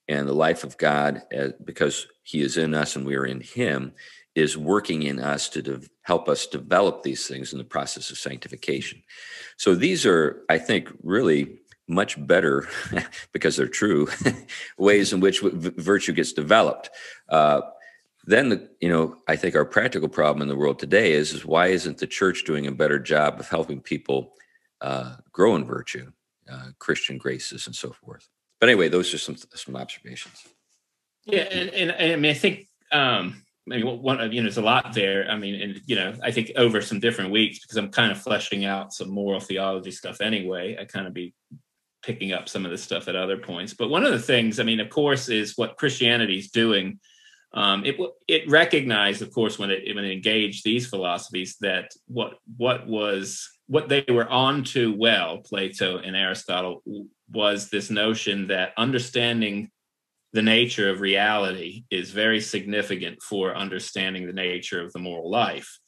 and the life of God, uh, because He is in us and we are in Him, is working in us to de- help us develop these things in the process of sanctification. So these are, I think, really much better because they're true ways in which virtue gets developed. Uh, then the, you know i think our practical problem in the world today is is why isn't the church doing a better job of helping people uh, grow in virtue uh, christian graces and so forth but anyway those are some some observations yeah and, and, and i mean i think um I mean, one of you know, there's a lot there. I mean, and you know, I think over some different weeks because I'm kind of fleshing out some moral theology stuff anyway. I kind of be picking up some of this stuff at other points. But one of the things, I mean, of course, is what Christianity is doing um, it it recognized, of course, when it when it engaged these philosophies, that what what was what they were on to well, Plato and Aristotle, was this notion that understanding the nature of reality is very significant for understanding the nature of the moral life.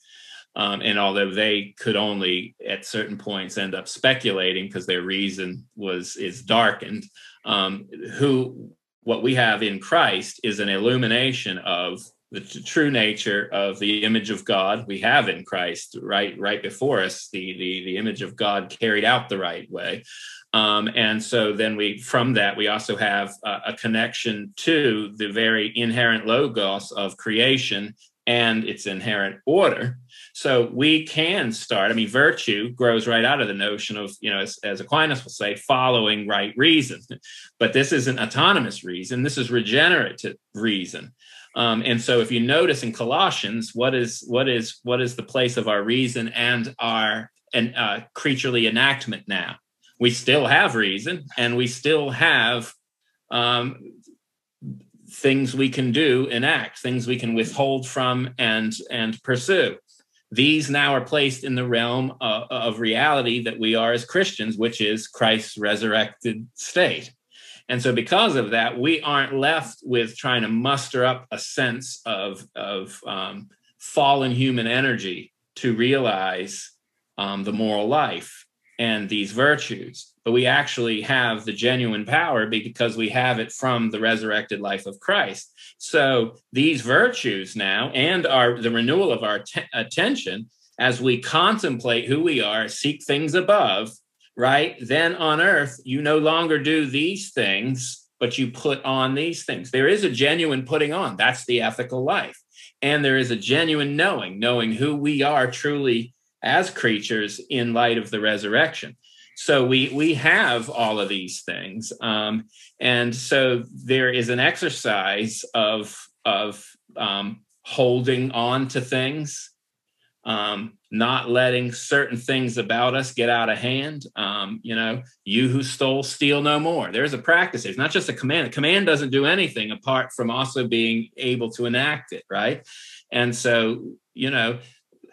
Um, and although they could only at certain points end up speculating because their reason was is darkened, um, who what we have in Christ is an illumination of the true nature of the image of God we have in Christ right right before us the the, the image of God carried out the right way um, and so then we from that we also have a, a connection to the very inherent logos of creation and its inherent order so we can start. I mean, virtue grows right out of the notion of, you know, as, as Aquinas will say, following right reason. But this isn't autonomous reason. This is regenerative reason. Um, and so, if you notice in Colossians, what is what is what is the place of our reason and our and uh, creaturely enactment now? We still have reason, and we still have um, things we can do enact, things we can withhold from and and pursue. These now are placed in the realm of, of reality that we are as Christians, which is Christ's resurrected state. And so, because of that, we aren't left with trying to muster up a sense of, of um, fallen human energy to realize um, the moral life and these virtues. But we actually have the genuine power because we have it from the resurrected life of Christ. So these virtues now and our the renewal of our t- attention as we contemplate who we are, seek things above, right? Then on earth, you no longer do these things, but you put on these things. There is a genuine putting on. That's the ethical life. And there is a genuine knowing, knowing who we are truly as creatures in light of the resurrection. So we we have all of these things, um, and so there is an exercise of of um, holding on to things, um, not letting certain things about us get out of hand. Um, you know, you who stole, steal no more. There's a practice. It's not just a command. A command doesn't do anything apart from also being able to enact it, right? And so, you know,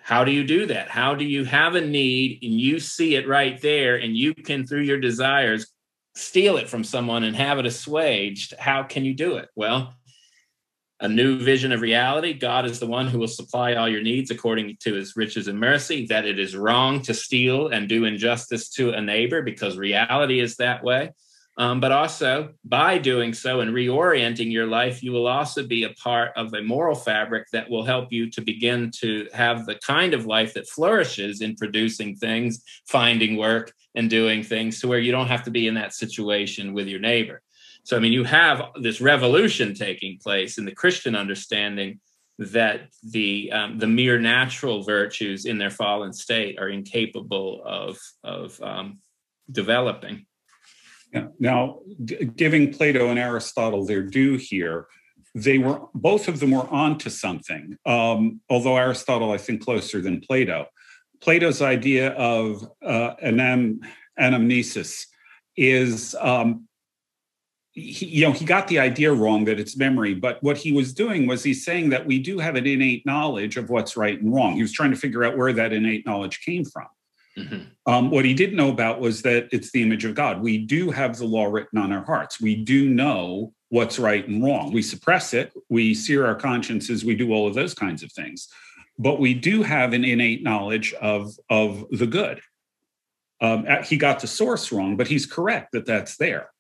how do you do that? How do you have a need and you see it right there and you can, through your desires, steal it from someone and have it assuaged? How can you do it? Well, a new vision of reality. God is the one who will supply all your needs according to his riches and mercy, that it is wrong to steal and do injustice to a neighbor because reality is that way. Um, but also, by doing so and reorienting your life, you will also be a part of a moral fabric that will help you to begin to have the kind of life that flourishes in producing things, finding work, and doing things to where you don't have to be in that situation with your neighbor. So, I mean, you have this revolution taking place in the Christian understanding that the um, the mere natural virtues in their fallen state are incapable of of um, developing. Yeah. Now, giving Plato and Aristotle their due here, they were both of them were onto something. Um, although Aristotle, I think, closer than Plato. Plato's idea of uh, anam- anamnesis is, um, he, you know, he got the idea wrong that it's memory. But what he was doing was he's saying that we do have an innate knowledge of what's right and wrong. He was trying to figure out where that innate knowledge came from. Mm-hmm. Um, what he didn't know about was that it's the image of God. We do have the law written on our hearts. We do know what's right and wrong. We suppress it, we sear our consciences, we do all of those kinds of things. But we do have an innate knowledge of, of the good. Um, he got the source wrong, but he's correct that that's there.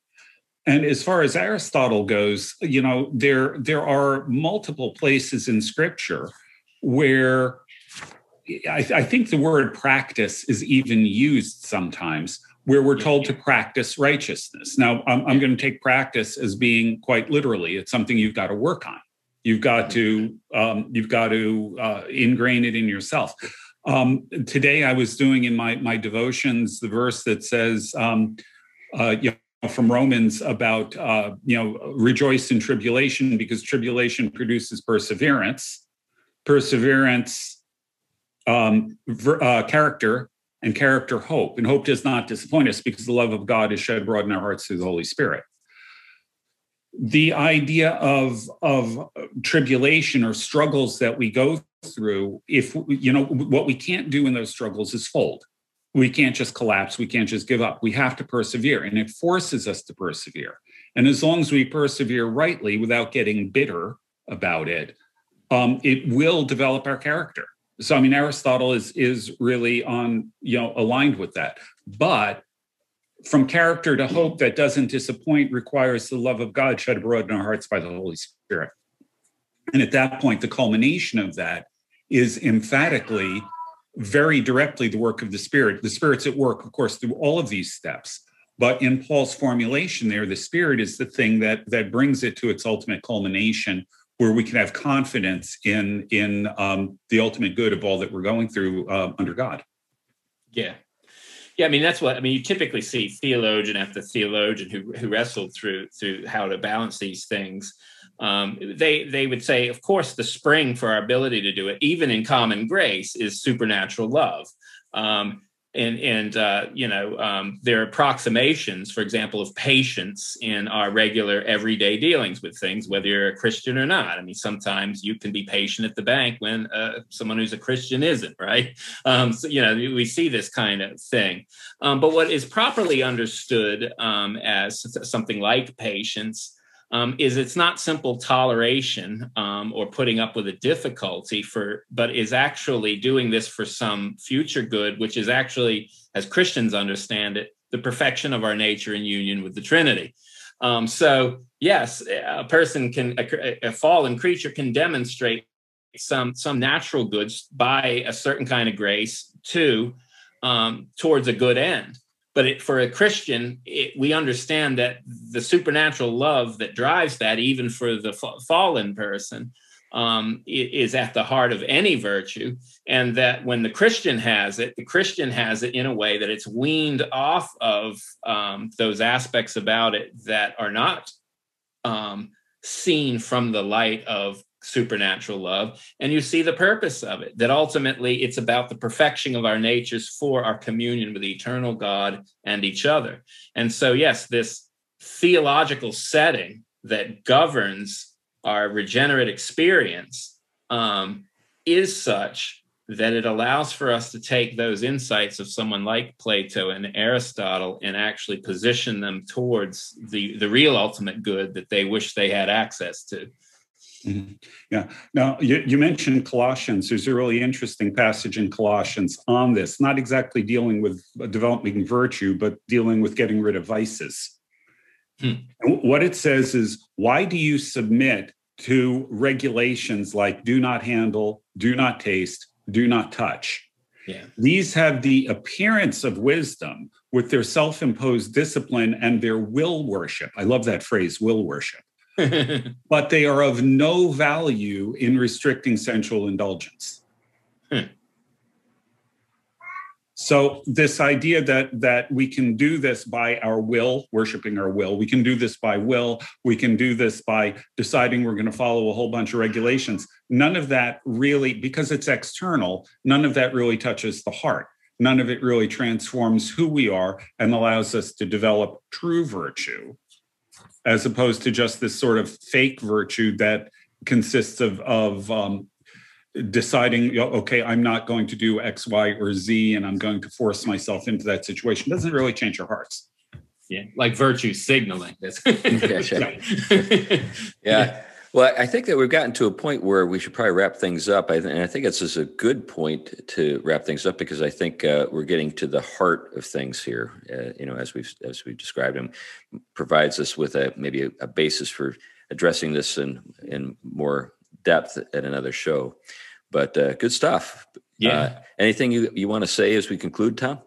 And as far as Aristotle goes, you know, there there are multiple places in Scripture where I, I, think the word practice is even used sometimes where we're told to practice righteousness. Now, I'm, I'm going to take practice as being quite literally. It's something you've got to work on. You've got to um, you've got to uh, ingrain it in yourself. Um, today, I was doing in my my devotions the verse that says, um, uh, you know, from Romans about uh, you know rejoice in tribulation because tribulation produces perseverance. Perseverance um, ver, uh, character and character hope. And hope does not disappoint us because the love of God is shed abroad in our hearts through the Holy Spirit. The idea of, of tribulation or struggles that we go through, if you know what we can't do in those struggles is fold. We can't just collapse. We can't just give up. We have to persevere, and it forces us to persevere. And as long as we persevere rightly without getting bitter about it, um, it will develop our character so I mean Aristotle is is really on you know aligned with that. But from character to hope that doesn't disappoint requires the love of God shed abroad in our hearts by the Holy Spirit. And at that point, the culmination of that is emphatically, very directly the work of the Spirit. The Spirit's at work, of course, through all of these steps. But in Paul's formulation there, the Spirit is the thing that that brings it to its ultimate culmination where we can have confidence in in um, the ultimate good of all that we're going through uh, under God. Yeah, yeah. I mean, that's what I mean. You typically see theologian after theologian who who wrestled through through how to balance these things. Um, they they would say, of course, the spring for our ability to do it, even in common grace, is supernatural love. Um, and and uh, you know um, there are approximations, for example, of patience in our regular everyday dealings with things, whether you're a Christian or not. I mean, sometimes you can be patient at the bank when uh, someone who's a Christian isn't, right? Um, so you know we see this kind of thing. Um, but what is properly understood um, as something like patience um, is it's not simple toleration um, or putting up with a difficulty for, but is actually doing this for some future good, which is actually, as Christians understand it, the perfection of our nature in union with the Trinity. Um, so, yes, a person can, a, a fallen creature can demonstrate some some natural goods by a certain kind of grace to um, towards a good end but it, for a christian it, we understand that the supernatural love that drives that even for the fallen person um, is at the heart of any virtue. And that when the christian has it the christian has it in a way that it's weaned off of um, those aspects about it that are not um, seen from the light of supernatural love and you see the purpose of it that ultimately it's about the perfection of our natures for our communion with eternal god and each other and so yes this theological setting that governs our regenerate experience um, is such that it allows for us to take those insights of someone like Plato and Aristotle and actually position them towards the, the real ultimate good that they wish they had access to. Mm-hmm. Yeah. Now, you, you, mentioned Colossians. There's a really interesting passage in Colossians on this, not exactly dealing with developing virtue, but dealing with getting rid of vices. Hmm. what it says is, why do you submit to regulations like do not handle, do not taste, do not touch? Yeah. These have the appearance of wisdom with their self imposed discipline and their will worship. I love that phrase, will worship. but they are of no value in restricting sensual indulgence. Hmm. So this idea that that we can do this by our will, worshiping our will, we can do this by will, we can do this by deciding we're going to follow a whole bunch of regulations. None of that really, because it's external, none of that really touches the heart. None of it really transforms who we are and allows us to develop true virtue as opposed to just this sort of fake virtue that consists of of um, deciding okay i'm not going to do x y or z and i'm going to force myself into that situation doesn't really change your hearts Yeah, like virtue signaling. yeah. Well, I think that we've gotten to a point where we should probably wrap things up. I and I think this is a good point to wrap things up because I think uh, we're getting to the heart of things here. Uh, you know, as we've as we've described them, provides us with a maybe a, a basis for addressing this in in more depth at another show. But uh, good stuff. Yeah. Uh, anything you you want to say as we conclude, Tom?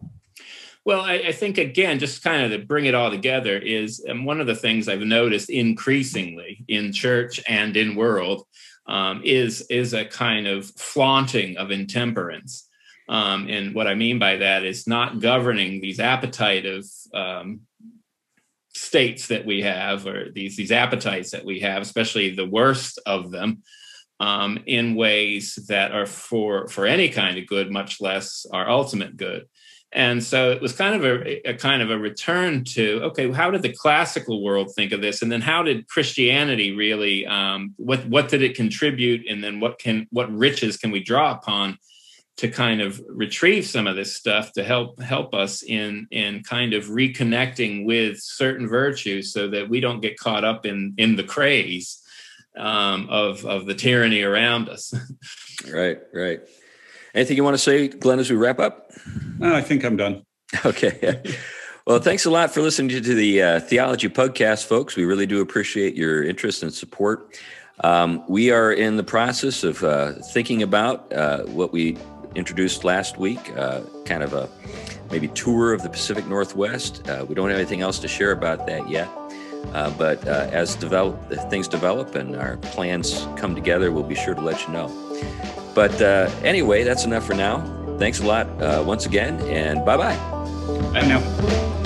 Well, I, I, think again, just kind of to bring it all together is um, one of the things I've noticed increasingly in church and in world um, is is a kind of flaunting of intemperance. Um, and what I mean by that is not governing these appetite of um, states that we have, or these these appetites that we have, especially the worst of them, um, in ways that are for for any kind of good, much less our ultimate good. And so it was kind of a, a, kind of a return to okay, how did the classical world think of this, and then how did Christianity really um, what what did it contribute, and then what can what riches can we draw upon to kind of retrieve some of this stuff to help help us in in kind of reconnecting with certain virtues, so that we don't get caught up in in the craze um, of of the tyranny around us. right, right. Anything you want to say, Glenn, as we wrap up? No, I think I'm done. Okay. Well, thanks a lot for listening to the uh, Theology Podcast, folks. We really do appreciate your interest and support. Um, we are in the process of uh, thinking about uh, what we introduced last week, uh, kind of a maybe tour of the Pacific Northwest. Uh, we don't have anything else to share about that yet. Uh, but as develop, things develop and our plans come together, we'll be sure to let you know. But uh, anyway, that's enough for now. Thanks a lot uh, once again, and bye bye. Bye now.